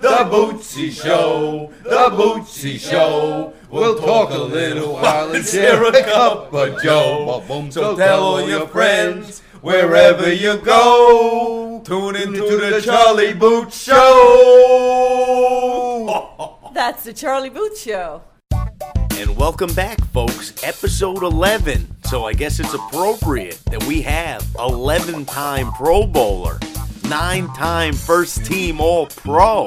The Bootsy Show, the Bootsy Show. We'll talk a little while and share a cup of Joe. So tell all your friends wherever you go. Tune into the Charlie Boots Show. That's the Charlie Boots Show. And welcome back, folks. Episode 11. So I guess it's appropriate that we have 11 time Pro Bowler, 9 time first team All Pro,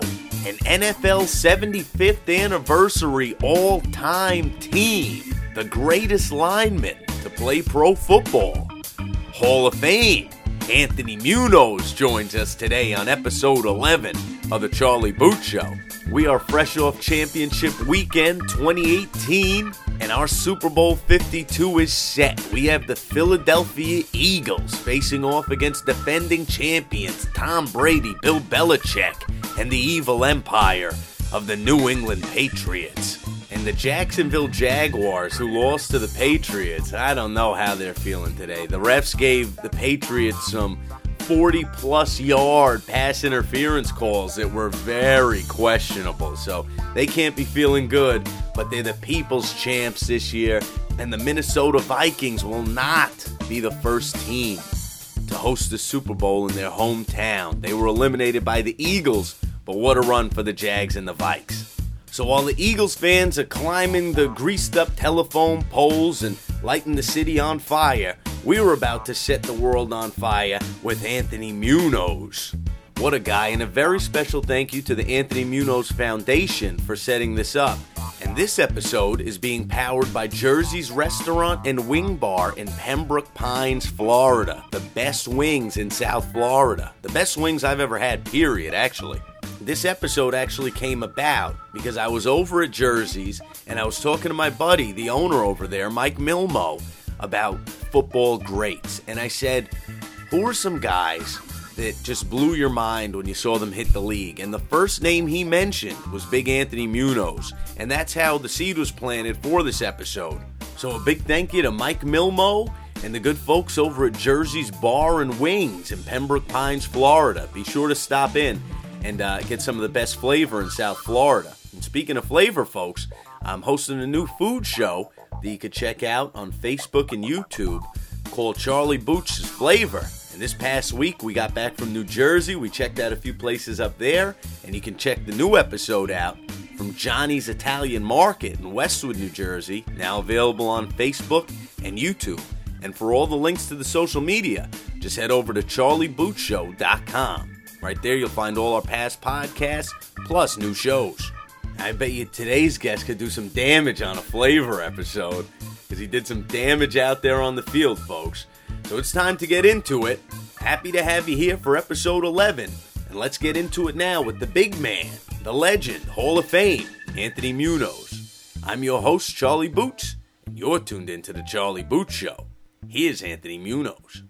an NFL 75th anniversary all time team, the greatest lineman to play pro football, Hall of Fame. Anthony Munoz joins us today on episode 11 of the Charlie Boot Show. We are fresh off championship weekend 2018, and our Super Bowl 52 is set. We have the Philadelphia Eagles facing off against defending champions Tom Brady, Bill Belichick, and the evil empire of the New England Patriots. And the Jacksonville Jaguars, who lost to the Patriots, I don't know how they're feeling today. The refs gave the Patriots some 40 plus yard pass interference calls that were very questionable. So they can't be feeling good, but they're the people's champs this year. And the Minnesota Vikings will not be the first team to host the Super Bowl in their hometown. They were eliminated by the Eagles, but what a run for the Jags and the Vikes. So while the Eagles fans are climbing the greased up telephone poles and lighting the city on fire, we were about to set the world on fire with Anthony Munoz. What a guy, and a very special thank you to the Anthony Munoz Foundation for setting this up. And this episode is being powered by Jersey's Restaurant and Wing Bar in Pembroke Pines, Florida. The best wings in South Florida. The best wings I've ever had, period, actually. This episode actually came about because I was over at Jersey's and I was talking to my buddy, the owner over there, Mike Milmo, about football greats. And I said, Who are some guys that just blew your mind when you saw them hit the league? And the first name he mentioned was Big Anthony Munoz. And that's how the seed was planted for this episode. So a big thank you to Mike Milmo and the good folks over at Jersey's Bar and Wings in Pembroke Pines, Florida. Be sure to stop in and uh, get some of the best flavor in South Florida. And speaking of flavor, folks, I'm hosting a new food show that you could check out on Facebook and YouTube called Charlie Boots' Flavor. This past week, we got back from New Jersey. We checked out a few places up there, and you can check the new episode out from Johnny's Italian Market in Westwood, New Jersey, now available on Facebook and YouTube. And for all the links to the social media, just head over to charliebootshow.com. Right there, you'll find all our past podcasts plus new shows. I bet you today's guest could do some damage on a flavor episode because he did some damage out there on the field, folks. So it's time to get into it. Happy to have you here for episode 11. And let's get into it now with the big man, the legend, Hall of Fame, Anthony Munoz. I'm your host, Charlie Boots, and you're tuned into the Charlie Boots Show. Here's Anthony Munoz.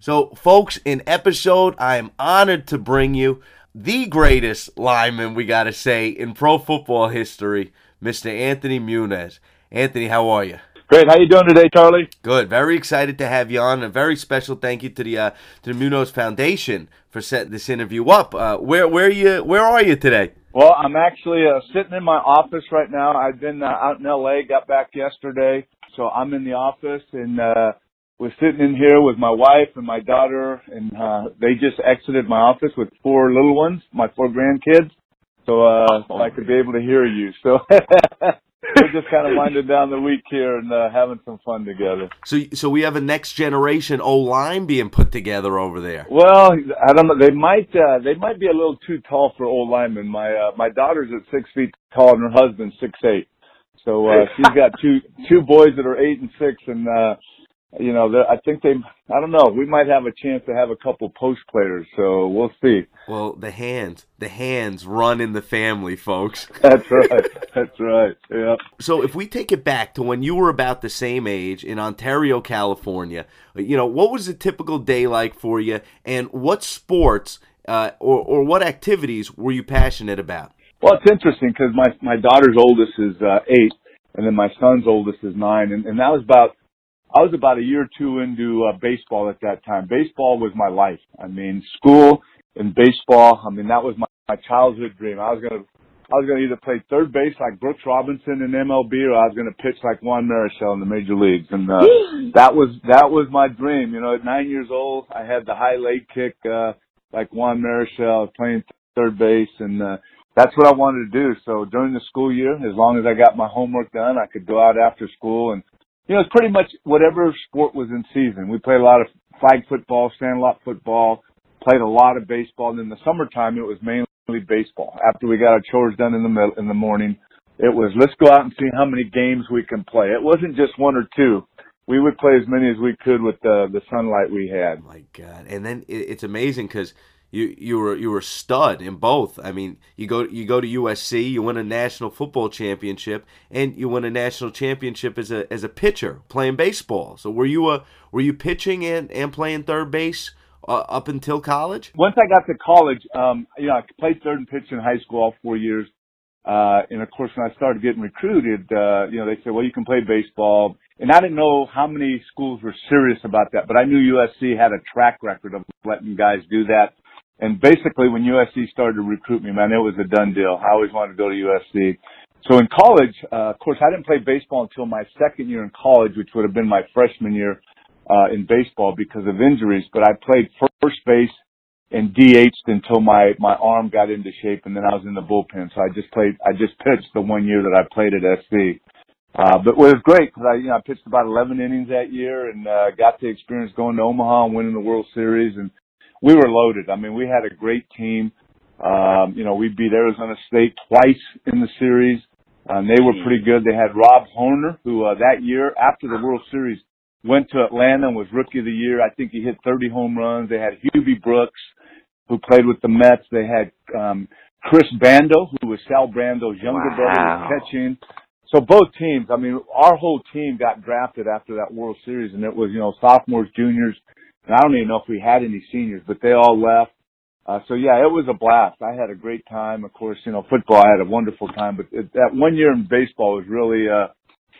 So, folks, in episode, I am honored to bring you the greatest lineman, we got to say, in pro football history, Mr. Anthony Munoz. Anthony, how are you? Great. How you doing today, Charlie? Good. Very excited to have you on. A very special thank you to the uh, to the Munoz Foundation for setting this interview up. Uh, where where are you where are you today? Well, I'm actually uh, sitting in my office right now. I've been uh, out in L.A. Got back yesterday, so I'm in the office and uh, was sitting in here with my wife and my daughter, and uh, they just exited my office with four little ones, my four grandkids, so uh, so I could be able to hear you. So we're just kind of winding down the week here and uh, having some fun together. So so we have a next generation O line being put together over there. Well, I don't know. They might uh, they might be a little too tall for old linemen. My uh, my daughter's at six feet tall and her husband's six eight. So uh, she's got two two boys that are eight and six, and uh, you know, I think they, I don't know, we might have a chance to have a couple post players, so we'll see. Well, the hands, the hands run in the family, folks. That's right. That's right. Yeah. So if we take it back to when you were about the same age in Ontario, California, you know, what was a typical day like for you, and what sports uh, or or what activities were you passionate about? Well, it's interesting because my my daughter's oldest is uh, eight, and then my son's oldest is nine, and, and that was about I was about a year or two into uh, baseball at that time. Baseball was my life. I mean, school and baseball. I mean, that was my my childhood dream. I was gonna I was going to either play third base like Brooks Robinson in MLB, or I was going to pitch like Juan Marichal in the major leagues, and uh, that was that was my dream. You know, at nine years old, I had the high leg kick uh, like Juan Marichal, playing third base, and uh, that's what I wanted to do. So during the school year, as long as I got my homework done, I could go out after school, and you know, it's pretty much whatever sport was in season. We played a lot of flag football, sandlot football, played a lot of baseball. And in the summertime, it was mainly baseball. After we got our chores done in the middle, in the morning, it was let's go out and see how many games we can play. It wasn't just one or two. We would play as many as we could with the the sunlight we had. Oh My God! And then it, it's amazing because you you were you were a stud in both. I mean, you go you go to USC, you win a national football championship, and you win a national championship as a as a pitcher playing baseball. So were you a were you pitching and and playing third base uh, up until college? Once I got to college, um, you know, I played third and pitch in high school all four years. Uh, and of course, when I started getting recruited, uh, you know, they said, well, you can play baseball. And I didn't know how many schools were serious about that, but I knew USC had a track record of letting guys do that. And basically, when USC started to recruit me, man, it was a done deal. I always wanted to go to USC. So in college, uh, of course, I didn't play baseball until my second year in college, which would have been my freshman year uh, in baseball because of injuries, but I played first base and DH'd until my my arm got into shape, and then I was in the bullpen. So I just played. I just pitched the one year that I played at SC. Uh, but it was great because I, you know, I pitched about 11 innings that year and uh, got the experience going to Omaha and winning the World Series. And we were loaded. I mean, we had a great team. Um, you know, we beat Arizona State twice in the series. Um, they were pretty good. They had Bob Horner, who uh, that year after the World Series went to Atlanta and was rookie of the year. I think he hit 30 home runs. They had Hubie Brooks, who played with the Mets. They had um, Chris Bando, who was Sal Bando's younger wow. brother, catching. So both teams, I mean, our whole team got drafted after that World Series, and it was, you know, sophomores, juniors, and I don't even know if we had any seniors, but they all left. Uh, so yeah, it was a blast. I had a great time. Of course, you know, football, I had a wonderful time, but it, that one year in baseball was really, uh,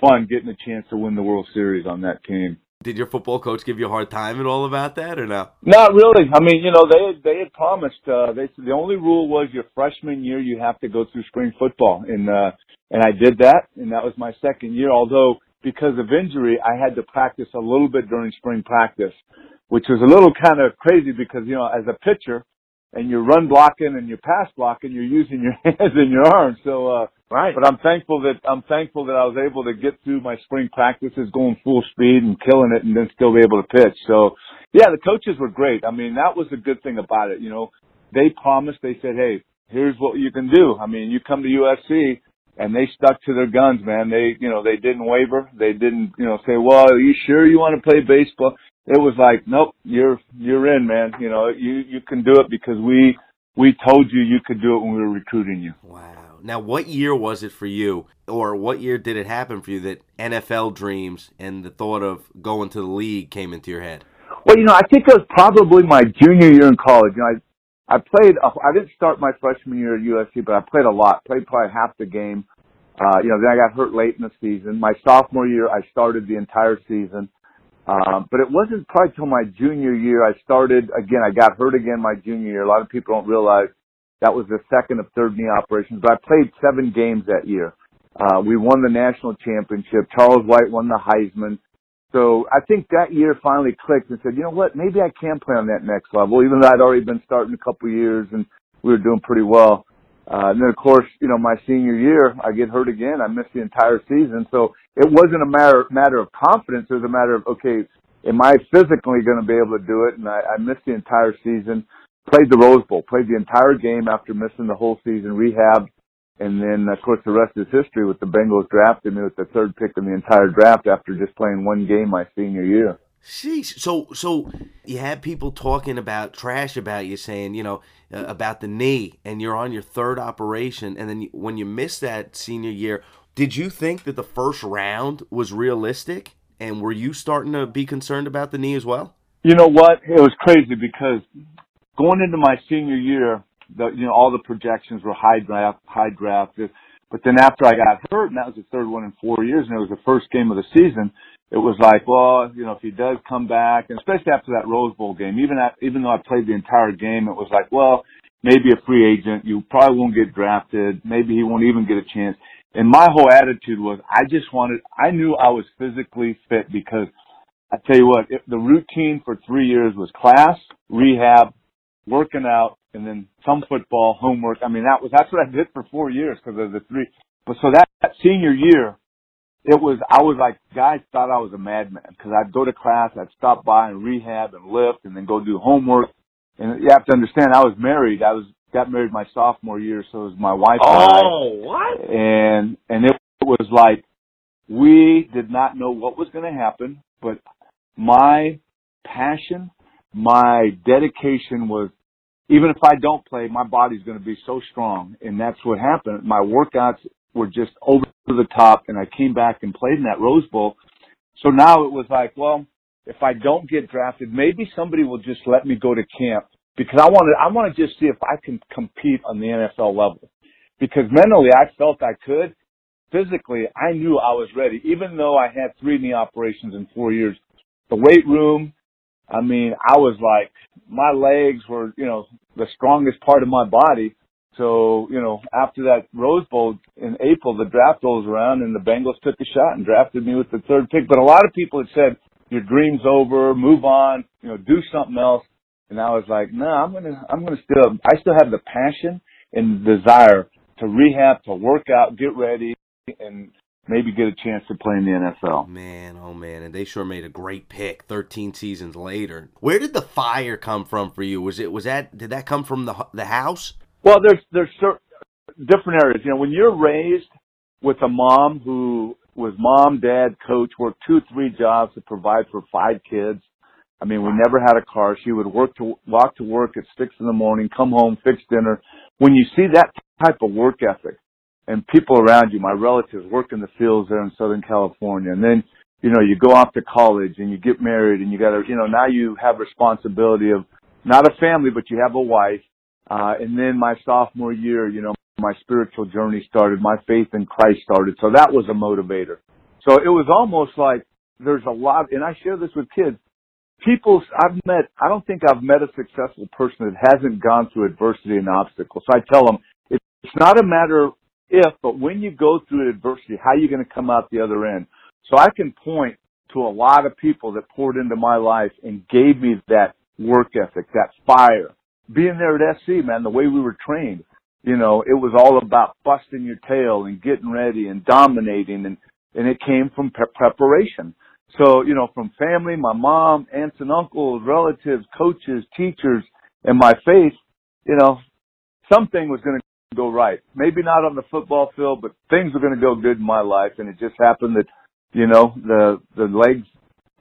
fun getting a chance to win the World Series on that team. Did your football coach give you a hard time at all about that, or no? Not really. I mean, you know, they had, they had promised. Uh, they the only rule was your freshman year you have to go through spring football, and uh, and I did that, and that was my second year. Although because of injury, I had to practice a little bit during spring practice, which was a little kind of crazy because you know, as a pitcher, and you're run blocking and you're pass blocking, you're using your hands and your arms. So, uh, right. But I'm thankful that, I'm thankful that I was able to get through my spring practices going full speed and killing it and then still be able to pitch. So, yeah, the coaches were great. I mean, that was the good thing about it. You know, they promised, they said, hey, here's what you can do. I mean, you come to USC and they stuck to their guns, man. They, you know, they didn't waver. They didn't, you know, say, well, are you sure you want to play baseball? It was like, nope, you're you're in, man. You know, you you can do it because we we told you you could do it when we were recruiting you. Wow. Now, what year was it for you, or what year did it happen for you that NFL dreams and the thought of going to the league came into your head? Well, you know, I think it was probably my junior year in college. You know, I I played. I didn't start my freshman year at USC, but I played a lot. Played probably half the game. Uh, you know, then I got hurt late in the season. My sophomore year, I started the entire season. Um, but it wasn't probably till my junior year I started again. I got hurt again my junior year. A lot of people don't realize that was the second of third knee operations. But I played seven games that year. Uh, we won the national championship. Charles White won the Heisman. So I think that year finally clicked and said, you know what, maybe I can play on that next level, even though I'd already been starting a couple years and we were doing pretty well. Uh, and then of course, you know, my senior year, I get hurt again. I missed the entire season. So it wasn't a matter, matter of confidence. It was a matter of, okay, am I physically going to be able to do it? And I, I missed the entire season, played the Rose Bowl, played the entire game after missing the whole season, rehab. And then of course the rest is history with the Bengals drafting me with the third pick in the entire draft after just playing one game my senior year. Sheesh. So, so you had people talking about trash about you, saying, you know, uh, about the knee, and you're on your third operation, and then you, when you missed that senior year, did you think that the first round was realistic? And were you starting to be concerned about the knee as well? You know what? It was crazy because going into my senior year, the you know all the projections were high draft, high draft. But then after I got hurt, and that was the third one in four years, and it was the first game of the season it was like, well, you know, if he does come back, and especially after that Rose Bowl game, even at, even though I played the entire game, it was like, well, maybe a free agent. You probably won't get drafted. Maybe he won't even get a chance. And my whole attitude was, I just wanted, I knew I was physically fit because I tell you what, the routine for three years was class, rehab, working out, and then some football, homework. I mean, that was, that's what I did for four years because of the three. But so that, that senior year, it was, I was like, guys thought I was a madman because I'd go to class, I'd stop by and rehab and lift and then go do homework. And you have to understand, I was married. I was, got married my sophomore year, so it was my wife and I. Oh, what? And, and it was like, we did not know what was going to happen, but my passion, my dedication was, even if I don't play, my body's going to be so strong. And that's what happened. My workouts were just over the top and I came back and played in that Rose Bowl. So now it was like, well, if I don't get drafted, maybe somebody will just let me go to camp because I want to, I want to just see if I can compete on the NFL level. Because mentally I felt I could. Physically, I knew I was ready. Even though I had three knee operations in four years, the weight room, I mean, I was like, my legs were, you know, the strongest part of my body. So, you know, after that Rose Bowl in April, the draft rolls around and the Bengals took a shot and drafted me with the third pick. But a lot of people had said, your dream's over, move on, you know, do something else. And I was like, no, nah, I'm gonna, I'm gonna still, I still have the passion and desire to rehab, to work out, get ready, and maybe get a chance to play in the NFL. Man, oh man, and they sure made a great pick 13 seasons later. Where did the fire come from for you? Was it was that did that come from the the house? Well, there's there's certain different areas. You know, when you're raised with a mom who was mom, dad, coach, worked two, three jobs to provide for five kids. I mean, we never had a car. She would work to walk to work at six in the morning, come home, fix dinner. When you see that type of work ethic, and people around you, my relatives work in the fields there in Southern California. And then, you know, you go off to college and you get married and you gotta, you know, now you have responsibility of not a family, but you have a wife. Uh, and then my sophomore year, you know, my spiritual journey started, my faith in Christ started. So that was a motivator. So it was almost like there's a lot, and I share this with kids. People I've met, I don't think I've met a successful person that hasn't gone through adversity and obstacles. So I tell them, it's not a matter if, but when you go through adversity, how are you going to come out the other end? So I can point to a lot of people that poured into my life and gave me that work ethic, that fire. Being there at SC, man, the way we were trained, you know, it was all about busting your tail and getting ready and dominating and, and it came from pre- preparation. So, you know, from family, my mom, aunts and uncles, relatives, coaches, teachers, and my faith, you know, something was going to go right. Maybe not on the football field, but things were going to go good in my life. And it just happened that, you know, the, the legs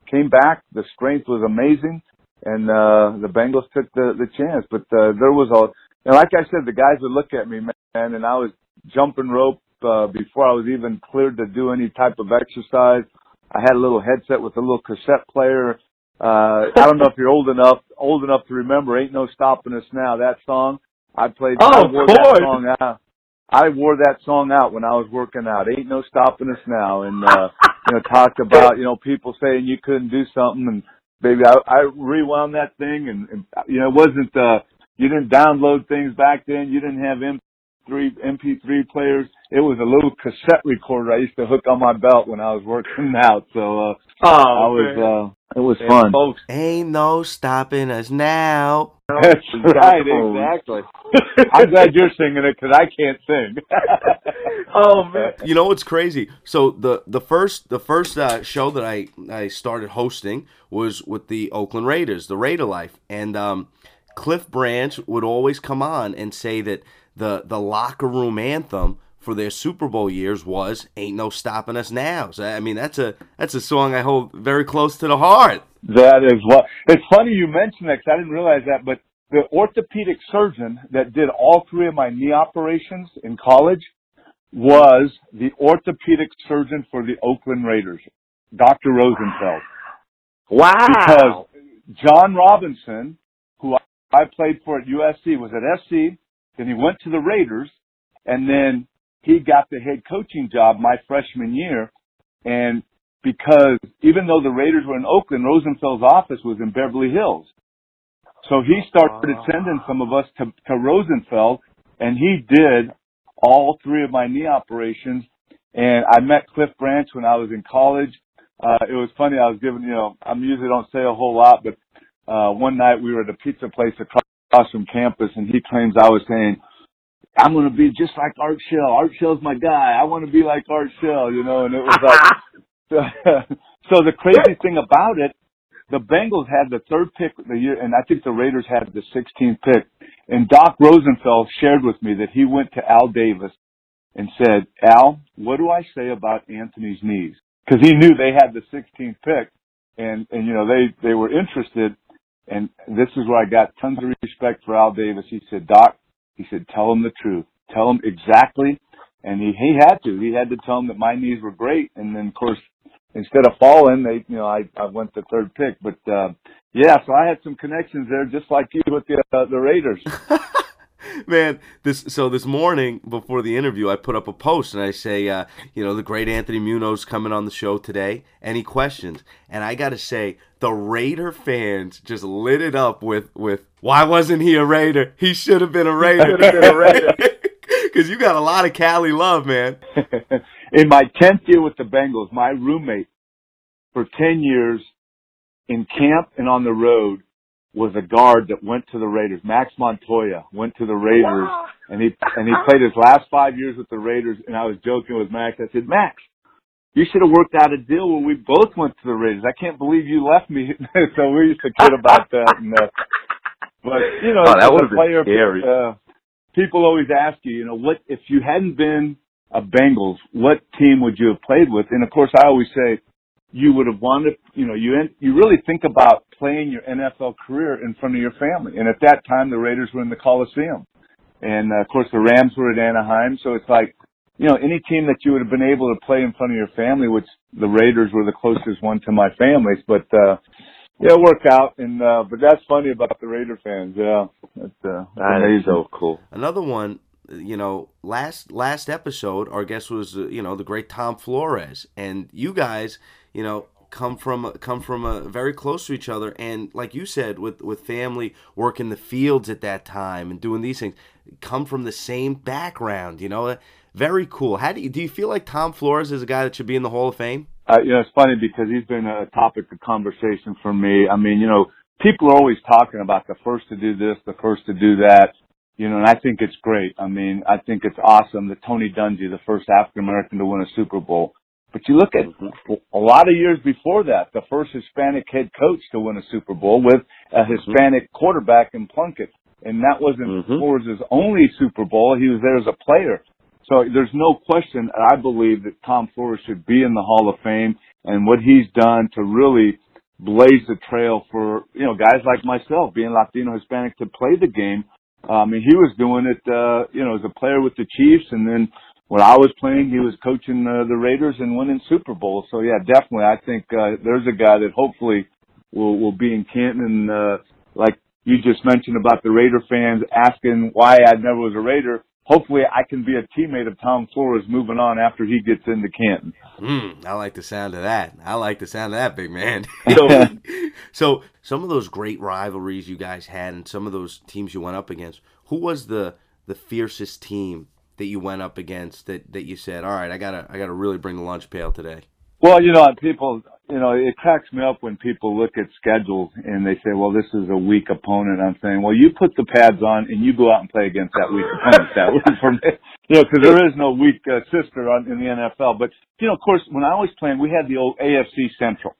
came back. The strength was amazing. And, uh, the Bengals took the, the chance. But, uh, there was a, and like I said, the guys would look at me, man, and I was jumping rope, uh, before I was even cleared to do any type of exercise. I had a little headset with a little cassette player. Uh, I don't know if you're old enough, old enough to remember Ain't No Stopping Us Now, that song. I played. Oh, I wore of course. that song out. I wore that song out when I was working out. Ain't no stopping us now, and uh, you know, talked about you know people saying you couldn't do something, and baby, I, I rewound that thing, and, and you know, it wasn't uh, you didn't download things back then. You didn't have M3, MP3 players. It was a little cassette recorder I used to hook on my belt when I was working out. So uh, Oh, I was uh, it was And fun. folks. Ain't no stopping us now. That's right, exactly. I'm glad you're singing it because I can't sing. Oh man. You know what's crazy? So the the first the first uh, show that I I started hosting was with the Oakland Raiders, the Raider Life, and um, Cliff Branch would always come on and say that the the locker room anthem for their Super Bowl years was "Ain't No Stopping Us Now." So I mean that's a that's a song I hold very close to the heart. That is what. It's funny you mentioned that 'cause I didn't realize that, but the orthopedic surgeon that did all three of my knee operations in college was the orthopedic surgeon for the Oakland Raiders, Dr. Rosenfeld. Wow. Because John Robinson, who I played for at USC, was at SC, then he went to the Raiders, and then he got the head coaching job my freshman year, and because even though the Raiders were in Oakland, Rosenfeld's office was in Beverly Hills. So he started sending some of us to, to Rosenfeld and he did all three of my knee operations. And I met Cliff Branch when I was in college. Uh, it was funny. I was given, you know, I'm usually don't say a whole lot, but, uh, one night we were at a pizza place across from campus and he claims I was saying, I'm going to be just like Art Shell. Art Shell's my guy. I want to be like Art Shell, you know, and it was like, so the crazy thing about it, the Bengals had the third pick of the year, and I think the Raiders had the 16th pick. And Doc Rosenfeld shared with me that he went to Al Davis and said, Al, what do I say about Anthony's knees? Cause he knew they had the 16th pick and, and you know, they, they were interested. And this is where I got tons of respect for Al Davis. He said, Doc, he said, tell him the truth. Tell him exactly. And he, he had to, he had to tell him that my knees were great. And then of course, instead of falling, they, you know, I, I went the third pick, but, uh, yeah, so I had some connections there, just like you with the, uh, the Raiders. Man, this so this morning before the interview, I put up a post and I say, uh, you know, the great Anthony Munoz coming on the show today. Any questions? And I got to say, the Raider fans just lit it up with with why wasn't he a Raider? He should have been a Raider. Because you got a lot of Cali love, man. In my tenth year with the Bengals, my roommate for ten years in camp and on the road was a guard that went to the Raiders. Max Montoya went to the Raiders wow. and he and he played his last five years with the Raiders and I was joking with Max. I said, Max, you should have worked out a deal where we both went to the Raiders. I can't believe you left me. so we used to kid about that and uh, but you know, oh, that was player, scary. Uh, people always ask you, you know, what if you hadn't been a Bengals, what team would you have played with? And of course I always say you would have wanted, you know, you you really think about playing your NFL career in front of your family. And at that time, the Raiders were in the Coliseum, and uh, of course the Rams were at Anaheim. So it's like, you know, any team that you would have been able to play in front of your family, which the Raiders were the closest one to my family's. But uh, yeah, it worked out. And uh, but that's funny about the Raider fans. Yeah, that's, uh, that amazing. so cool. Another one you know, last last episode, our guest was uh, you know the great Tom Flores, and you guys, you know, come from come from a very close to each other and like you said with with family working the fields at that time and doing these things come from the same background you know very cool how do you do you feel like tom flores is a guy that should be in the hall of fame uh, you know it's funny because he's been a topic of conversation for me i mean you know people are always talking about the first to do this the first to do that you know and i think it's great i mean i think it's awesome that tony dungy the first african american to win a super bowl but you look at a lot of years before that, the first Hispanic head coach to win a Super Bowl with a Hispanic quarterback in Plunkett. And that wasn't mm-hmm. Flores' only Super Bowl. He was there as a player. So there's no question, I believe, that Tom Flores should be in the Hall of Fame and what he's done to really blaze the trail for, you know, guys like myself, being Latino Hispanic to play the game. I mean, he was doing it, uh, you know, as a player with the Chiefs and then when I was playing, he was coaching uh, the Raiders and winning Super Bowl. So yeah, definitely, I think uh, there's a guy that hopefully will will be in Canton. And, uh, like you just mentioned about the Raider fans asking why I never was a Raider. Hopefully, I can be a teammate of Tom Flores moving on after he gets into Canton. Mm, I like the sound of that. I like the sound of that, big man. so, so, some of those great rivalries you guys had, and some of those teams you went up against. Who was the the fiercest team that you went up against that that you said, all right, I gotta I gotta really bring the lunch pail today? Well, you know, people, you know, it cracks me up when people look at schedules and they say, well, this is a weak opponent. I'm saying, well, you put the pads on and you go out and play against that weak opponent. That was for me, you know, because there is no weak uh, sister on, in the NFL. But, you know, of course, when I was playing, we had the old AFC Central.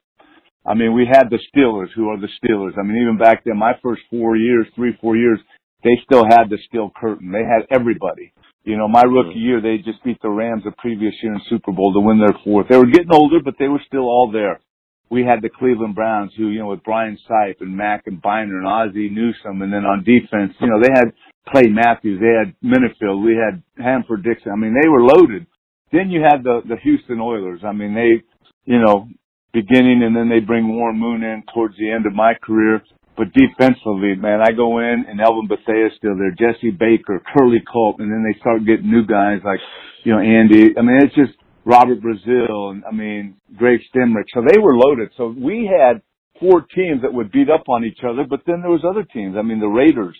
I mean, we had the Steelers, who are the Steelers. I mean, even back then, my first four years, three, four years, they still had the steel curtain. They had everybody. You know, my rookie mm-hmm. year, they just beat the Rams the previous year in Super Bowl to win their fourth. They were getting older, but they were still all there. We had the Cleveland Browns who, you know, with Brian Sipe and Mack and Byner and Ozzie Newsome. And then on defense, you know, they had Clay Matthews. They had Minnifield. We had Hanford Dixon. I mean, they were loaded. Then you had the, the Houston Oilers. I mean, they, you know, beginning and then they bring Warren Moon in towards the end of my career. But defensively, man, I go in and Elvin Bethea still there, Jesse Baker, Curly Culp, and then they start getting new guys like, you know, Andy. I mean, it's just Robert Brazile and I mean, Greg Stemrick. So they were loaded. So we had four teams that would beat up on each other, but then there was other teams. I mean, the Raiders.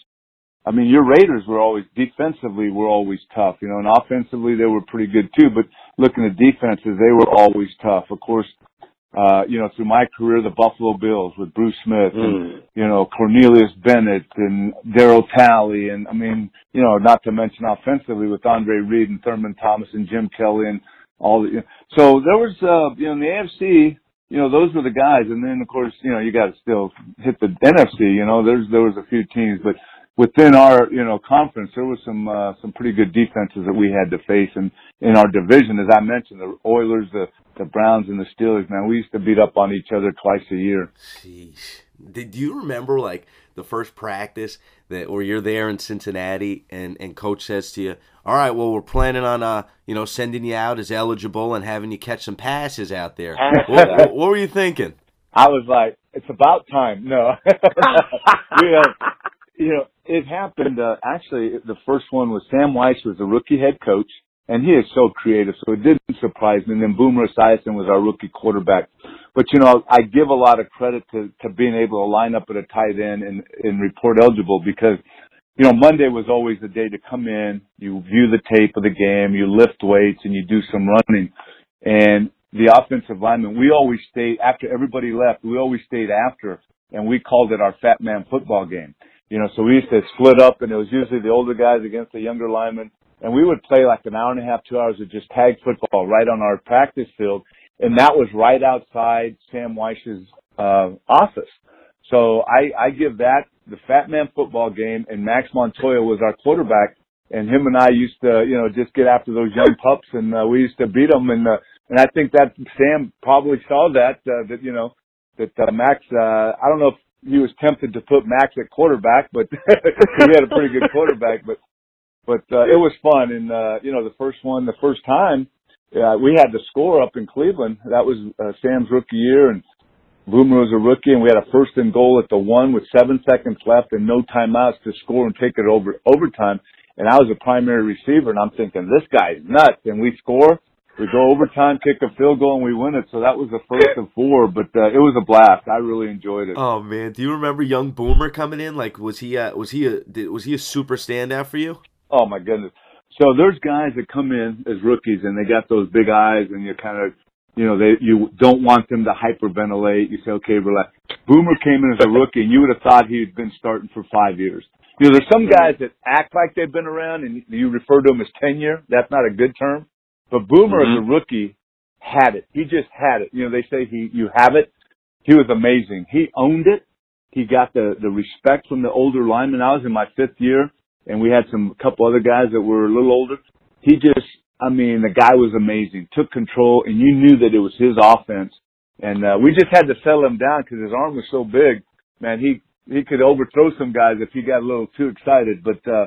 I mean, your Raiders were always defensively were always tough, you know, and offensively they were pretty good too. But looking at defenses, they were always tough. Of course, uh, you know, through my career, the Buffalo Bills with Bruce Smith and, mm. you know, Cornelius Bennett and Darryl Talley. And I mean, you know, not to mention offensively with Andre Reed and Thurman Thomas and Jim Kelly and all the, you know. so there was, uh, you know, in the AFC, you know, those were the guys. And then of course, you know, you got to still hit the NFC, you know, there's, there was a few teams, but within our, you know, conference, there was some, uh, some pretty good defenses that we had to face. And in our division, as I mentioned, the Oilers, the, the Browns and the Steelers, man, we used to beat up on each other twice a year. Jeez. Did you remember like the first practice that where you're there in Cincinnati and, and coach says to you, All right, well we're planning on uh, you know, sending you out as eligible and having you catch some passes out there. what, what, what, were you thinking? I was like, It's about time. No. we, uh, you know, it happened. Uh, actually, the first one was Sam Wyche was the rookie head coach, and he is so creative, so it didn't surprise me. And then Boomer Esiason was our rookie quarterback. But you know, I give a lot of credit to to being able to line up at a tight end and and report eligible because you know Monday was always the day to come in. You view the tape of the game, you lift weights, and you do some running. And the offensive lineman, we always stayed after everybody left. We always stayed after, and we called it our fat man football game you know, so we used to split up and it was usually the older guys against the younger linemen. And we would play like an hour and a half, two hours of just tag football right on our practice field. And that was right outside Sam Wyche's, uh, office. So I, I give that the fat man football game and Max Montoya was our quarterback and him and I used to, you know, just get after those young pups and uh, we used to beat them and, uh, and I think that Sam probably saw that, uh, that, you know, that uh, Max, uh, I don't know if he was tempted to put Max at quarterback, but he had a pretty good quarterback. But but uh, it was fun, and uh, you know the first one, the first time uh, we had the score up in Cleveland. That was uh, Sam's rookie year, and Boomer was a rookie, and we had a first and goal at the one with seven seconds left and no timeouts to score and take it over overtime. And I was a primary receiver, and I'm thinking this guy's nuts, and we score we go overtime, kick a field goal, and we win it. So that was the first of four, but uh, it was a blast. I really enjoyed it. Oh man, do you remember young Boomer coming in? Like, was he uh, was he a was he a super standout for you? Oh my goodness. So there's guys that come in as rookies and they got those big eyes, and you kind of you know, they you don't want them to hyperventilate. You say, okay, relax. Boomer came in as a rookie, and you would have thought he'd been starting for five years. You know, there's some guys that act like they've been around, and you refer to them as tenure. That's not a good term. But Boomer mm-hmm. as a rookie had it. He just had it. You know, they say he, you have it. He was amazing. He owned it. He got the, the respect from the older linemen. I was in my fifth year and we had some, a couple other guys that were a little older. He just, I mean, the guy was amazing. Took control and you knew that it was his offense. And, uh, we just had to settle him down because his arm was so big. Man, he, he could overthrow some guys if he got a little too excited. But, uh,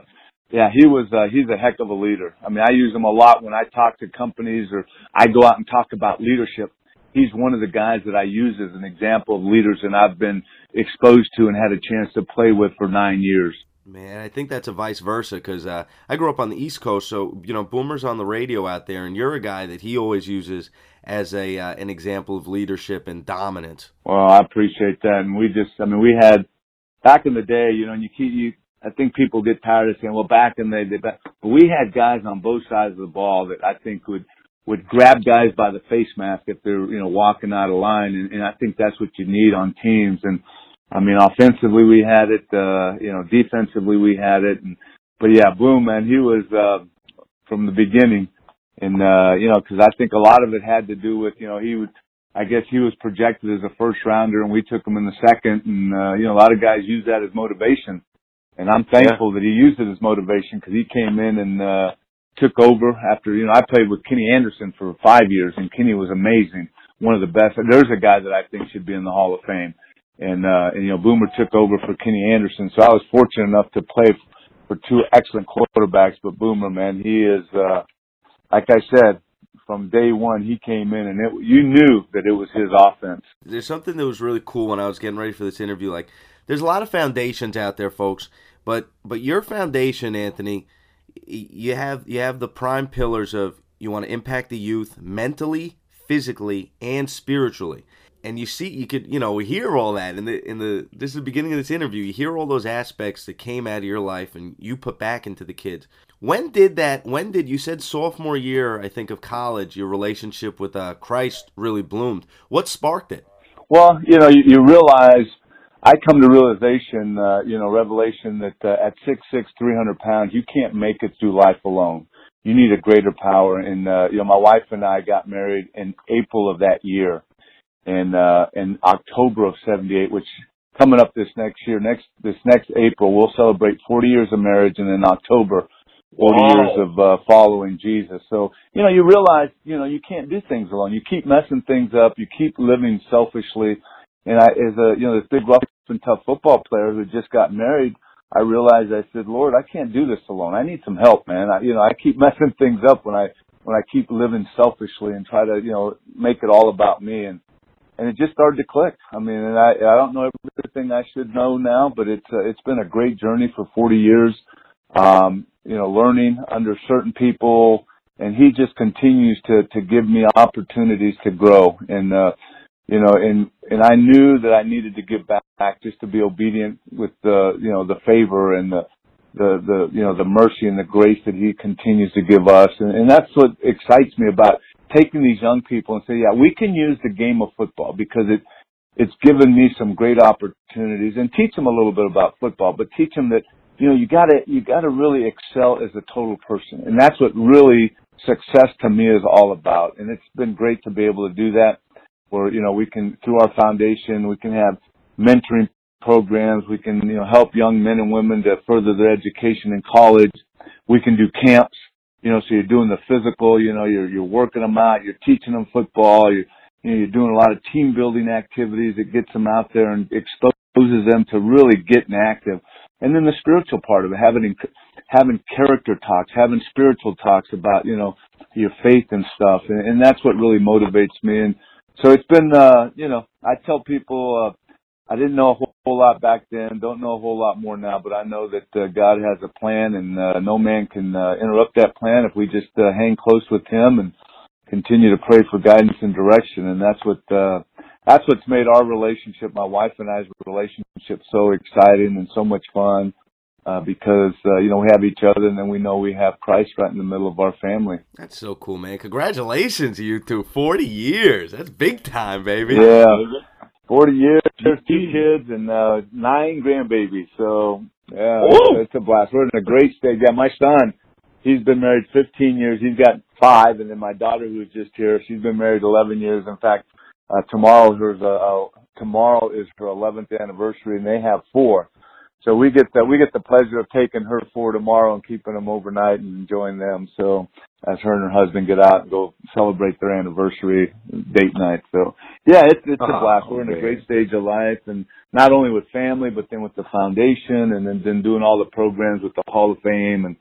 yeah, he was, uh, he's a heck of a leader. I mean, I use him a lot when I talk to companies or I go out and talk about leadership. He's one of the guys that I use as an example of leaders and I've been exposed to and had a chance to play with for nine years. Man, I think that's a vice versa because uh, I grew up on the East Coast, so you know Boomer's on the radio out there, and you're a guy that he always uses as a uh, an example of leadership and dominance. Well, I appreciate that, and we just, I mean, we had back in the day, you know, and you keep you I think people get tired of saying, well, back in the day, but we had guys on both sides of the ball that I think would, would grab guys by the face mask if they're, you know, walking out of line. And, and I think that's what you need on teams. And I mean, offensively we had it, uh, you know, defensively we had it. And, but yeah, Boom, man, he was, uh, from the beginning. And, uh, you know, cause I think a lot of it had to do with, you know, he would, I guess he was projected as a first rounder and we took him in the second. And, uh, you know, a lot of guys use that as motivation and I'm thankful yeah. that he used it as motivation because he came in and uh, took over after you know I played with Kenny Anderson for five years, and Kenny was amazing, one of the best. There's a guy that I think should be in the Hall of Fame, and uh, and you know Boomer took over for Kenny Anderson, so I was fortunate enough to play for two excellent quarterbacks. But Boomer, man, he is uh, like I said, from day one he came in and it, you knew that it was his offense. There's something that was really cool when I was getting ready for this interview. Like there's a lot of foundations out there, folks, but but your foundation, Anthony, you have you have the prime pillars of you want to impact the youth mentally, physically, and spiritually. And you see you could you know hear all that in the in the this is the beginning of this interview. You hear all those aspects that came out of your life and you put back into the kids. When did that when did you said sophomore year i think of college your relationship with uh, christ really bloomed. What sparked it? Well you know you, you realize i come to realization uh, you know revelation that uh, at six six three hundred pounds you can't make it through life alone. You need a greater power. And uh, you know my wife and i got married in april of that year in uh in October of 78 which coming up this next year next this next April we'll celebrate 40 years of marriage and in October 40 wow. years of uh following Jesus. So you know you realize you know you can't do things alone. You keep messing things up. You keep living selfishly. And I as a you know this big rough and tough football player who just got married I realized I said Lord I can't do this alone. I need some help man. I you know I keep messing things up when I when I keep living selfishly and try to you know make it all about me. And and it just started to click. I mean, and I I don't know everything I should know now, but it's uh, it's been a great journey for 40 years. Um, you know, learning under certain people, and he just continues to to give me opportunities to grow. And uh, you know, and and I knew that I needed to give back just to be obedient with the you know the favor and the the the you know the mercy and the grace that he continues to give us and, and that's what excites me about taking these young people and say, yeah, we can use the game of football because it it's given me some great opportunities and teach them a little bit about football, but teach them that you know you gotta you gotta really excel as a total person, and that's what really success to me is all about. And it's been great to be able to do that, where you know we can through our foundation we can have mentoring programs, we can you know help young men and women to further their education in college, we can do camps you know, so you're doing the physical, you know, you're, you're working them out, you're teaching them football, you're, you know, you're doing a lot of team building activities that gets them out there and exposes them to really getting active. And then the spiritual part of it, having, having character talks, having spiritual talks about, you know, your faith and stuff. And, and that's what really motivates me. And so it's been, uh, you know, I tell people, uh, I didn't know a whole, whole lot back then. Don't know a whole lot more now, but I know that uh, God has a plan, and uh, no man can uh, interrupt that plan if we just uh, hang close with Him and continue to pray for guidance and direction. And that's what uh, that's what's made our relationship, my wife and I's relationship, so exciting and so much fun. Uh, because uh, you know we have each other, and then we know we have Christ right in the middle of our family. That's so cool, man! Congratulations, you two, forty years. That's big time, baby. Yeah. 40 years, two kids, and uh, nine grandbabies. So, yeah, Whoa. it's a blast. We're in a great state. Yeah, my son, he's been married 15 years. He's got five, and then my daughter, who's just here, she's been married 11 years. In fact, uh, tomorrow is uh, uh, tomorrow is her 11th anniversary, and they have four. So we get the we get the pleasure of taking her for tomorrow and keeping them overnight and enjoying them. So as her and her husband get out and go celebrate their anniversary date night. So yeah, it's it's a blast. We're in a great stage of life, and not only with family, but then with the foundation, and then then doing all the programs with the Hall of Fame and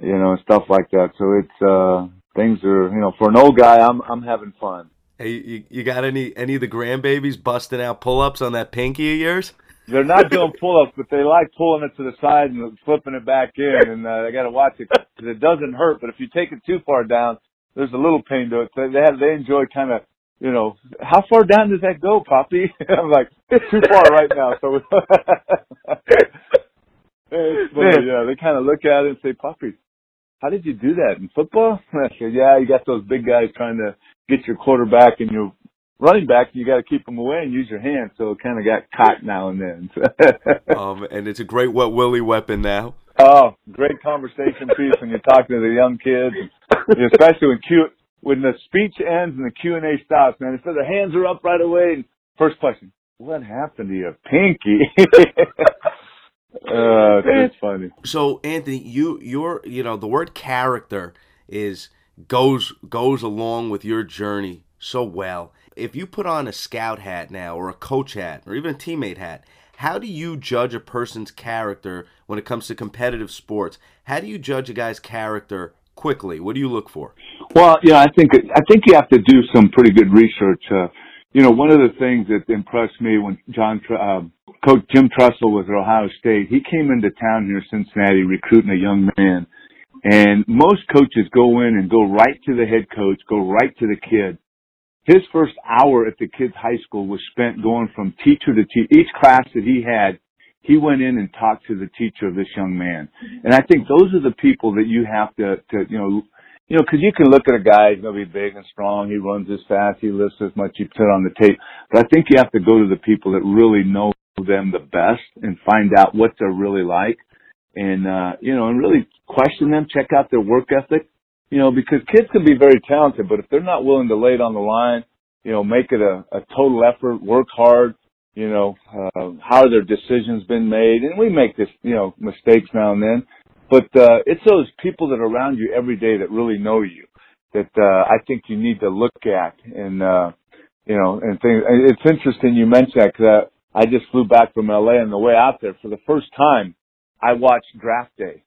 you know stuff like that. So it's uh things are you know for an old guy, I'm I'm having fun. Hey, you, you got any any of the grandbabies busting out pull ups on that pinky of yours? They're not doing pull-ups, but they like pulling it to the side and flipping it back in, and uh, they got to watch it because it doesn't hurt. But if you take it too far down, there's a little pain to it. So they have they enjoy kind of you know how far down does that go, Poppy? I'm like it's too far right now. So it's funny, yeah. They kind of look at it and say, Poppy, how did you do that in football? I said, yeah, you got those big guys trying to get your quarterback and your running back, you got to keep them away and use your hands. So it kind of got caught now and then. um, and it's a great wet willy weapon now. Oh, great conversation piece when you're talking to the young kids, especially when Q when the speech ends and the Q and A stops. Man, so their hands are up right away. And first question: What happened to your pinky? uh, it's funny. So, Anthony, you you're you know the word character is goes goes along with your journey so well if you put on a scout hat now, or a coach hat, or even a teammate hat, how do you judge a person's character when it comes to competitive sports? How do you judge a guy's character quickly? What do you look for? Well, yeah, I think I think you have to do some pretty good research. Uh, you know, one of the things that impressed me when John uh, Coach Jim Tressel was at Ohio State, he came into town here in Cincinnati recruiting a young man, and most coaches go in and go right to the head coach, go right to the kid, his first hour at the kids' high school was spent going from teacher to teacher. Each class that he had, he went in and talked to the teacher of this young man. And I think those are the people that you have to, to you know, you know, because you can look at a guy, he's going to be big and strong, he runs as fast, he lifts as much, you put on the tape. But I think you have to go to the people that really know them the best and find out what they're really like and uh you know and really question them check out their work ethic you know because kids can be very talented but if they're not willing to lay it on the line you know make it a, a total effort work hard you know uh how their decisions been made? And we make this you know mistakes now and then. But uh it's those people that are around you every day that really know you that uh I think you need to look at and uh you know and things it's interesting you mentioned that because I just flew back from LA on the way out there. For the first time I watched Draft Day,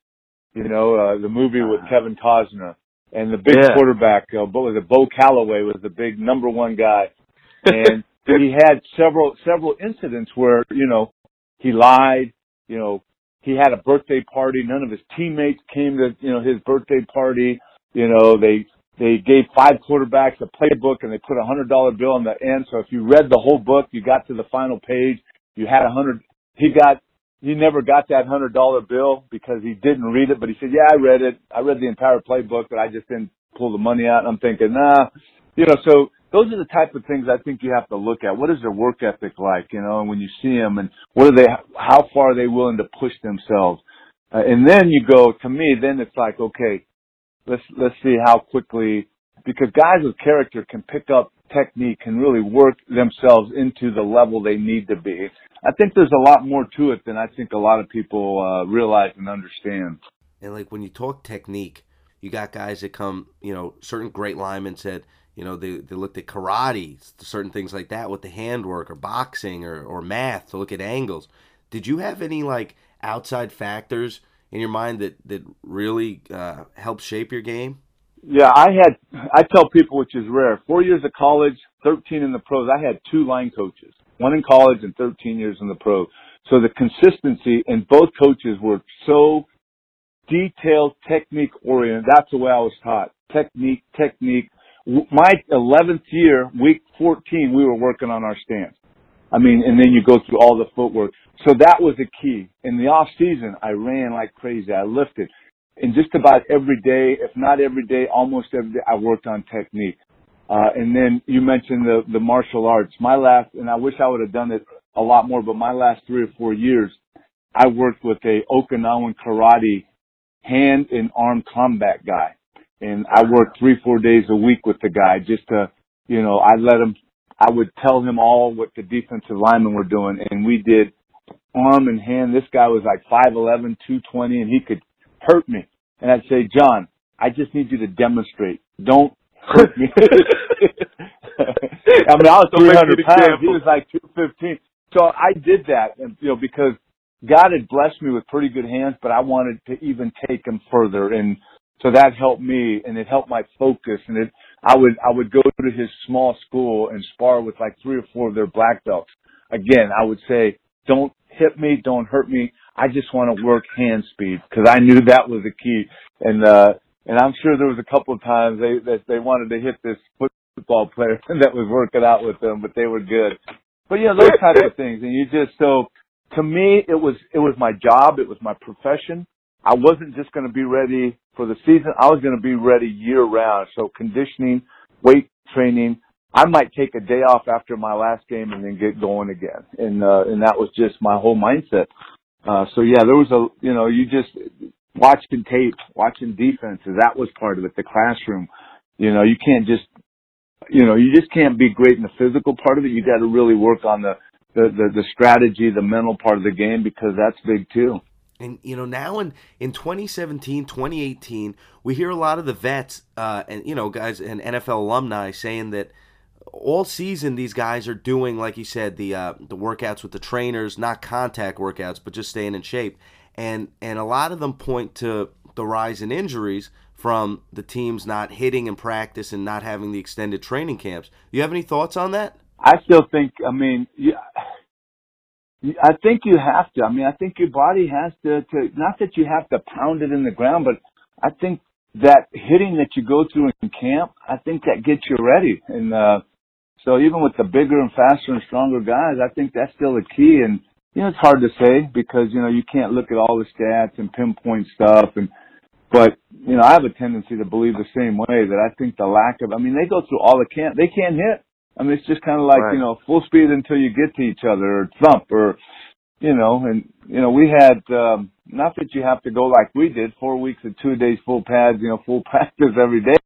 you know, uh, the movie with ah. Kevin Costner and the big yeah. quarterback, uh, was it? Bo Callahan was the big number one guy. And he had several, several incidents where, you know, he lied, you know, he had a birthday party. None of his teammates came to, you know, his birthday party. You know, they, they gave five quarterbacks a playbook and they put a hundred dollar bill on the end. So if you read the whole book, you got to the final page, you had a hundred, he got he never got that hundred dollar bill because he didn't read it, but he said, "Yeah, I read it. I read the entire playbook, but I just didn't pull the money out." And I'm thinking, nah, you know. So those are the type of things I think you have to look at. What is their work ethic like, you know? And when you see them, and what are they? How far are they willing to push themselves? Uh, and then you go to me. Then it's like, okay, let's let's see how quickly because guys with character can pick up technique, can really work themselves into the level they need to be. I think there's a lot more to it than I think a lot of people uh, realize and understand. And like when you talk technique, you got guys that come, you know, certain great linemen said, you know, they, they looked at karate, certain things like that with the handwork or boxing or, or math to look at angles. Did you have any like outside factors in your mind that, that really uh, helped shape your game? Yeah, I had, I tell people, which is rare, four years of college, 13 in the pros, I had two line coaches one in college and 13 years in the pro. So the consistency and both coaches were so detailed, technique oriented. That's the way I was taught. Technique, technique. My 11th year, week 14, we were working on our stance. I mean, and then you go through all the footwork. So that was the key. In the off season, I ran like crazy. I lifted. And just about every day, if not every day, almost every day, I worked on technique. Uh, and then you mentioned the, the martial arts. My last, and I wish I would have done it a lot more, but my last three or four years, I worked with a Okinawan karate hand and arm combat guy. And I worked three, four days a week with the guy just to, you know, I let him, I would tell him all what the defensive linemen were doing and we did arm and hand. This guy was like 5'11", 220 and he could hurt me. And I'd say, John, I just need you to demonstrate. Don't hurt me. I mean, I was 300 pounds. He was like 215. So I did that, and you know, because God had blessed me with pretty good hands, but I wanted to even take him further, and so that helped me, and it helped my focus. And it, I would, I would go to his small school and spar with like three or four of their black belts. Again, I would say, don't hit me, don't hurt me. I just want to work hand speed because I knew that was the key. And uh, and I'm sure there was a couple of times they that they wanted to hit this football player that was working out with them, but they were good. But yeah, those types of things, and you just so to me it was it was my job, it was my profession. I wasn't just going to be ready for the season. I was going to be ready year round. So conditioning, weight training. I might take a day off after my last game and then get going again. And uh, and that was just my whole mindset. Uh, so yeah, there was a you know you just watching tape, watching defenses. That was part of it. The classroom. You know, you can't just, you know, you just can't be great in the physical part of it. You got to really work on the, the, the, the strategy, the mental part of the game because that's big too. And you know now in in 2017, 2018, we hear a lot of the vets uh, and you know guys and NFL alumni saying that all season these guys are doing like you said the uh, the workouts with the trainers, not contact workouts, but just staying in shape and and a lot of them point to the rise in injuries from the teams not hitting in practice and not having the extended training camps. Do you have any thoughts on that? I still think. I mean, yeah. I think you have to. I mean, I think your body has to, to, not that you have to pound it in the ground, but I think that hitting that you go through in camp, I think that gets you ready. And, uh, So even with the bigger and faster and stronger guys, I think that's still the key. And you know, it's hard to say because you know you can't look at all the stats and pinpoint stuff. And but you know, I have a tendency to believe the same way that I think the lack of. I mean, they go through all the can't. They can't hit. I mean, it's just kind of like Right. you know, full speed until you get to each other or thump or you know, and you know, we had um not that you have to go like we did, four weeks of two days full pads, you know, full practice every day.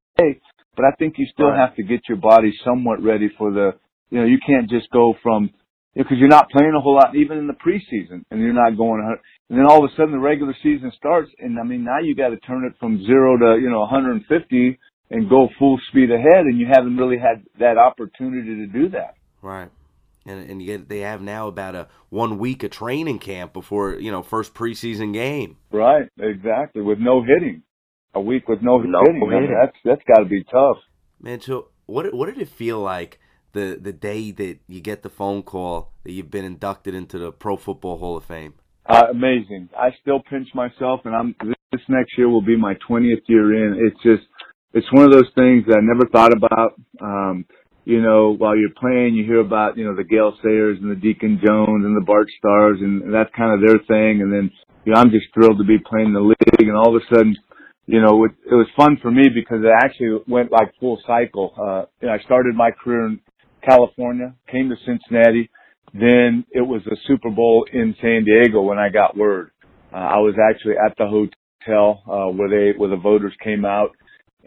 But I think you still Right. have to get your body somewhat ready for the you know, you can't just go from because you're not playing a whole lot even in the preseason and you're not going and then all of a sudden the regular season starts and I mean now you got to turn it from 0 to, you know, 150 and go full speed ahead and you haven't really had that opportunity to do that. Right. And and yet they have now about a one week of training camp before you know first preseason game. Right, exactly. With no hitting, a week with no, No hitting. I mean, that's that's got to be tough. Man, so what what did it feel like the the day that you get the phone call that you've been inducted into the Pro Football Hall of Fame? Uh, amazing. I still pinch myself, and I'm this next year will be my 20th year in. It's just it's one of those things that I never thought about. Um, you know, while you're playing, you hear about you know the Gale Sayers and the Deacon Jones and the Bart Starrs, and that's kind of their thing. And then you know, I'm just thrilled to be playing in the league, and all of a sudden you know, it, it was fun for me because it actually went like full cycle. Uh, you know, I started my career in California, came to Cincinnati, then it was the Super Bowl in San Diego when I got word. Uh, I was actually at the hotel, uh, where they, where the voters came out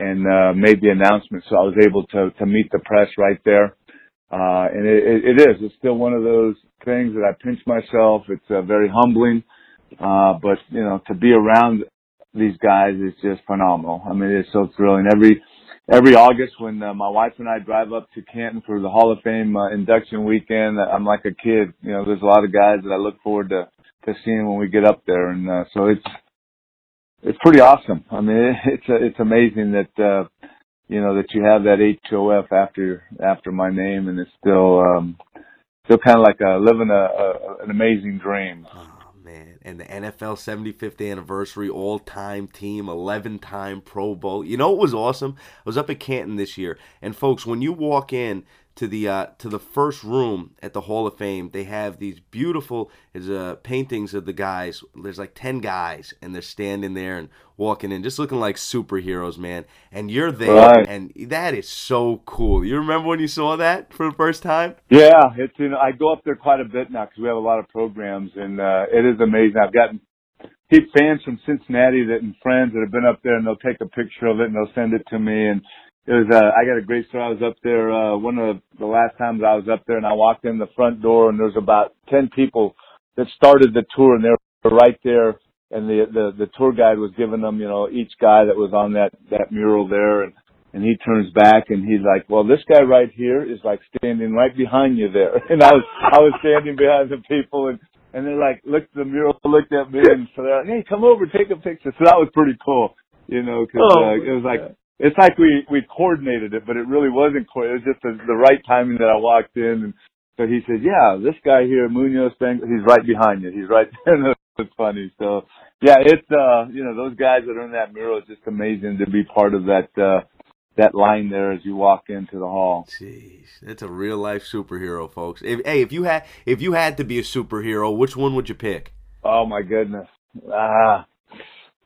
and, uh, made the announcement. So I was able to, to meet the press right there. Uh, and it, it, is, it's still one of those things that I pinch myself. It's, uh, very humbling. Uh, but, you know, to be around these guys is just phenomenal. I mean, it's so thrilling. Every every August when uh, my wife and I drive up to Canton for the Hall of Fame uh, induction weekend, I'm like a kid. You know, there's a lot of guys that I look forward to to seeing when we get up there, and uh, so it's it's pretty awesome. I mean, it, it's it's amazing that uh, you know that you have that HOF after after my name, and it's still um, still kind of like uh, living a, a an amazing dream. Oh man, and the NFL 75th anniversary all-time team, 11-time Pro Bowl. You know what was awesome? I was up at Canton this year, and folks, when you walk in to the uh, to the first room at the Hall of Fame, they have these beautiful is uh, paintings of the guys. There's like 10 guys, and they're standing there and walking in, just looking like superheroes, man. And you're there, Right. and that is so cool. You remember when you saw that for the first time? Yeah, it's you know I go up there quite a bit now because we have a lot of programs, and uh, it is amazing. I've gotten keep fans from Cincinnati that and friends that have been up there, and they'll take a picture of it and they'll send it to me. And it was uh, I got a great story. I was up there uh, one of the last times I was up there, and I walked in the front door, and there's about ten people that started the tour, and they were right there. And the the the tour guide was giving them, you know, each guy that was on that that mural there, and and he turns back and he's like, "Well, this guy right here is like standing right behind you there." And I was I was standing behind the people, and and they like looked at the mural, looked at me, and so they're like, "Hey, come over, take a picture." So that was pretty cool, you know, because Oh, uh, it was like it's like we we coordinated it, but it really wasn't. Co- it was just the, the right timing that I walked in, and so he said, "Yeah, this guy here, Munoz, he's right behind you. He's right." there." it's funny. So yeah, it's uh, you know, those guys that are in that mural is just amazing to be part of that uh that line there as you walk into the hall. Jeez, it's a real life superhero, folks. If, hey, if you had if you had to be a superhero, which one would you pick? Oh my goodness. Ah,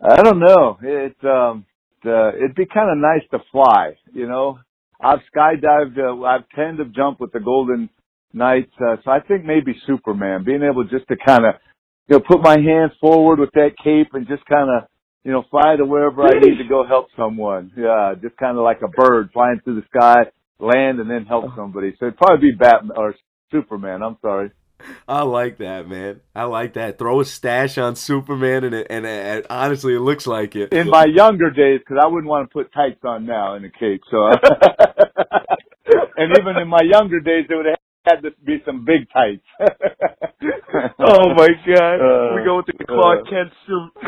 I don't know. It um, uh, it'd be kind of nice to fly. You know, I've skydived. Uh, I've tend to jump with the Golden Knights. Uh, so I think maybe Superman, being able just to kind of, you know, put my hands forward with that cape and just kind of, you know, fly to wherever I need to go help someone. Yeah, just kind of like a bird flying through the sky, land, and then help somebody. So it'd probably be Batman or Superman. I'm sorry. I like that, man. I like that. Throw a stash on Superman, and it, and, and honestly, it looks like it. in my younger days, because I wouldn't want to put tights on now in a cape. So, and even in my younger days, it would have had to be some big tights. Oh my god. Uh, we go with the Clark uh, Kent suit.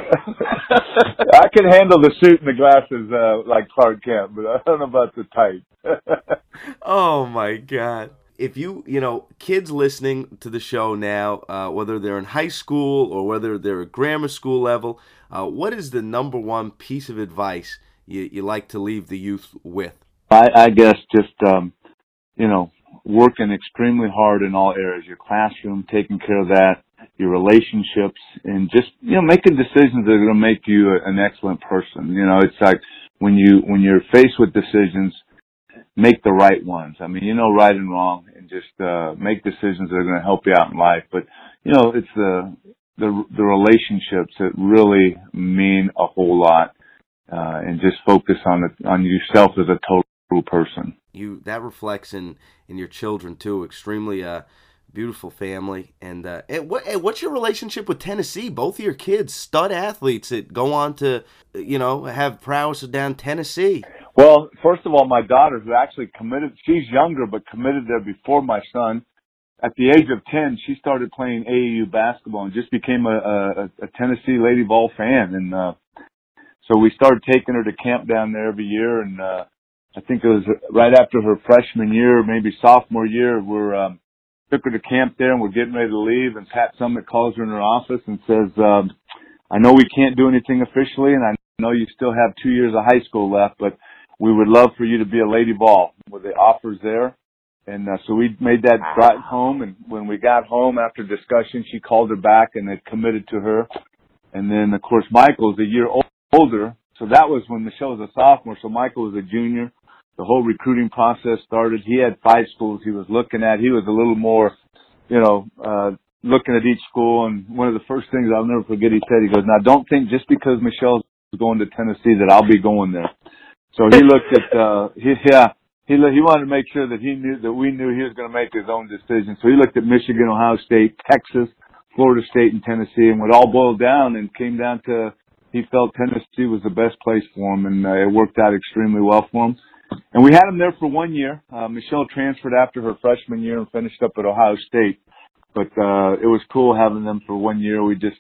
I can handle the suit and the glasses uh, like Clark Kent, but I don't know about the tights. Oh my god. If you, you know, kids listening to the show now, uh, whether they're in high school or whether they're at grammar school level, uh, what is the number one piece of advice you, you like to leave the youth with? I, I guess just um, you know working extremely hard in all areas, your classroom, taking care of that, your relationships, and just, you know, making decisions that are going to make you an excellent person. You know, it's like when you, when you're faced with decisions, make the right ones. I mean, you know right and wrong and just, uh, make decisions that are going to help you out in life. But, you know, it's the, the, the relationships that really mean a whole lot. Uh, and just focus on the, on yourself as a total person. You, that reflects in, in your children too. Extremely, uh, beautiful family. And, uh, and what, and what's your relationship with Tennessee? Both of your kids, stud athletes that go on to, you know, have prowess down Tennessee. Well, first of all, my daughter, who actually committed, she's younger, but committed there before my son. At the age of 10, she started playing AAU basketball and just became a, a, a Tennessee Lady Vol fan. And, uh, so we started taking her to camp down there every year. And, uh, I think it was right after her freshman year, maybe sophomore year, we're, um, took her to camp there and we're getting ready to leave and Pat Summitt calls her in her office and says, um, I know we can't do anything officially and I know you still have two years of high school left, but we would love for you to be a Lady Vol. Well, the offer's there. And uh, so we made that drive home. And when we got home after discussion, she called her back and they committed to her. And then, of course, Michael's a year older. So that was when Michelle was a sophomore. So Michael was a junior. The whole recruiting process started. He had five schools he was looking at. He was a little more, you know, uh, looking at each school. And one of the first things I'll never forget, he said, he goes, now don't think just because Michelle's going to Tennessee that I'll be going there. So he looked at, uh, he, yeah, he, he wanted to make sure that he knew, that we knew he was going to make his own decision. So he looked at Michigan, Ohio State, Texas, Florida State, and Tennessee, and it all boiled down and came down to he felt Tennessee was the best place for him, and uh, it worked out extremely well for him. And we had him there for one year. Uh, Michelle transferred after her freshman year and finished up at Ohio State. But uh, it was cool having them for one year. We just,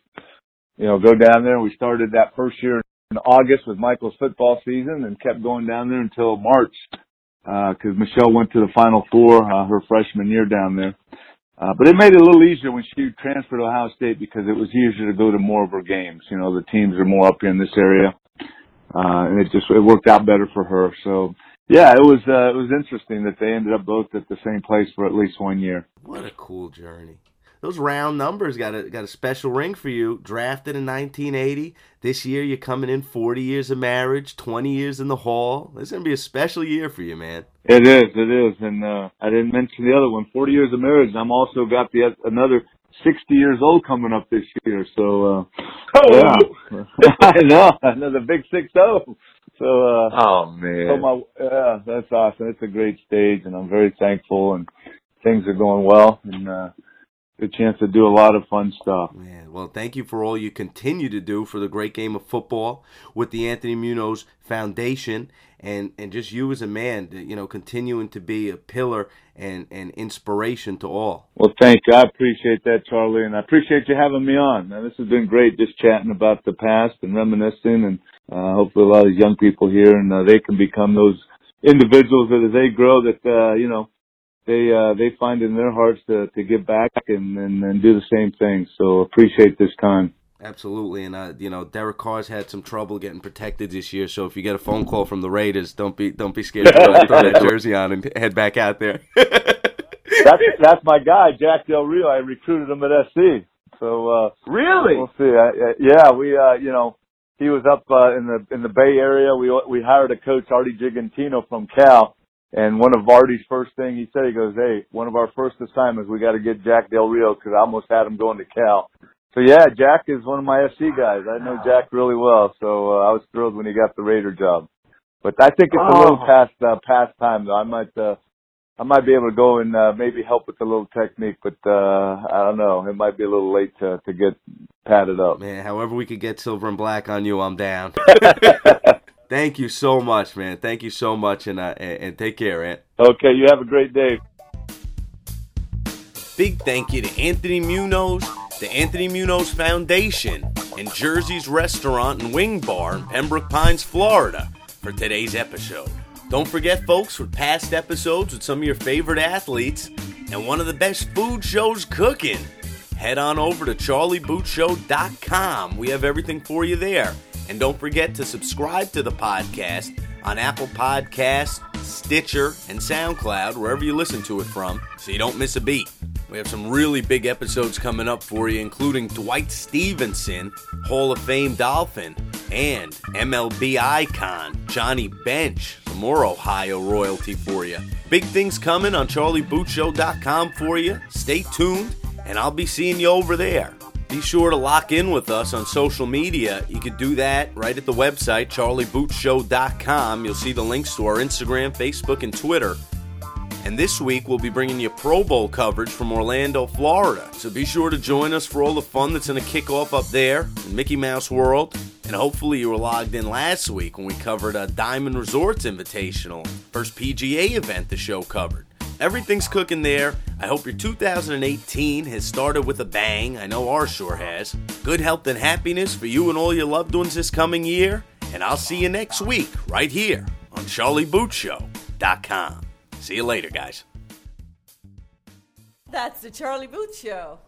you know, go down there. We started that first year in August with Michael's football season and kept going down there until March because uh, Michelle went to the Final Four uh, her freshman year down there. Uh, but it made it a little easier when she transferred to Ohio State because it was easier to go to more of her games. You know, the teams are more up here in this area, uh, and it just it worked out better for her. So yeah, it was uh, it was interesting that they ended up both at the same place for at least one year. What a cool journey! those round numbers got a got a special ring for you. Drafted in 1980. This year you're coming in 40 years of marriage, 20 years in the hall. It's gonna be a special year for you, man. It is, it is, and uh, I didn't mention the other one. 40 years of marriage. I'm also got the another 60 years old coming up this year. So, uh, oh, yeah. I know another big six zero. So, uh, oh man, so my yeah, that's awesome. It's a great stage, and I'm very thankful, and things are going well, and. uh good chance to do a lot of fun stuff. Man, well, thank you for all you continue to do for the great game of football with the Anthony Munoz Foundation, and and just you as a man, you know, continuing to be a pillar and and inspiration to all. Well, thank you. I appreciate that, Charlie, and I appreciate you having me on. Now, this has been great, just chatting about the past and reminiscing, and uh, hopefully a lot of young people here, and uh, they can become those individuals that as they grow, that uh, you know they uh, they find in their hearts to to give back and, and and do the same thing. So appreciate this time. Absolutely, and uh, you know Derek Carr's had some trouble getting protected this year. So if you get a phone call from the Raiders, don't be don't be scared to throw that jersey on and head back out there. that's that's my guy, Jack Del Rio. I recruited him at SC. So uh, really, we'll see. I, yeah, we uh, you know he was up uh, in the in the Bay Area. We we hired a coach, Artie Gigantino from Cal and one of Artie's first thing he said, he goes, "Hey, one of our first assignments, we got to get Jack Del Rio because I almost had him going to Cal." So yeah, Jack is one of my SC guys. I know Jack really well, so uh, I was thrilled when he got the Raider job. But I think it's a little past uh, past time though. I might uh, I might be able to go and uh, maybe help with a little technique, but uh, I don't know. It might be a little late to to get padded up. Man, however we could get silver and black on you, I'm down. Thank you so much, man. Thank you so much, and uh, and, and take care, Ant. Okay, you have a great day. Big thank you to Anthony Munoz, the Anthony Munoz Foundation, and Jersey's Restaurant and Wing Bar in Pembroke Pines, Florida, for today's episode. Don't forget, folks, with past episodes with some of your favorite athletes and one of the best food shows cooking, head on over to charliebootshow.com. We have everything for you there. And don't forget to subscribe to the podcast on Apple Podcasts, Stitcher, and SoundCloud, wherever you listen to it from, so you don't miss a beat. We have some really big episodes coming up for you, including Dwight Stephenson, Hall of Fame Dolphin, and MLB icon Johnny Bench. Some more Ohio royalty for you. Big things coming on CharlieBootShow.com for you. Stay tuned, and I'll be seeing you over there. Be sure to lock in with us on social media. You can do that right at the website, charliebootshow.com. You'll see the links to our Instagram, Facebook, and Twitter. And this week, we'll be bringing you Pro Bowl coverage from Orlando, Florida. So be sure to join us for all the fun that's going to kick off up there in Mickey Mouse World. And hopefully, you were logged in last week when we covered a Diamond Resorts Invitational, first PGA event the show covered. Everything's cooking there. I hope your 2018 has started with a bang. I know ours sure has. Good health and happiness for you and all your loved ones this coming year. And I'll see you next week right here on CharlieBootShow.com. See you later, guys. That's the Charlie Booth Show.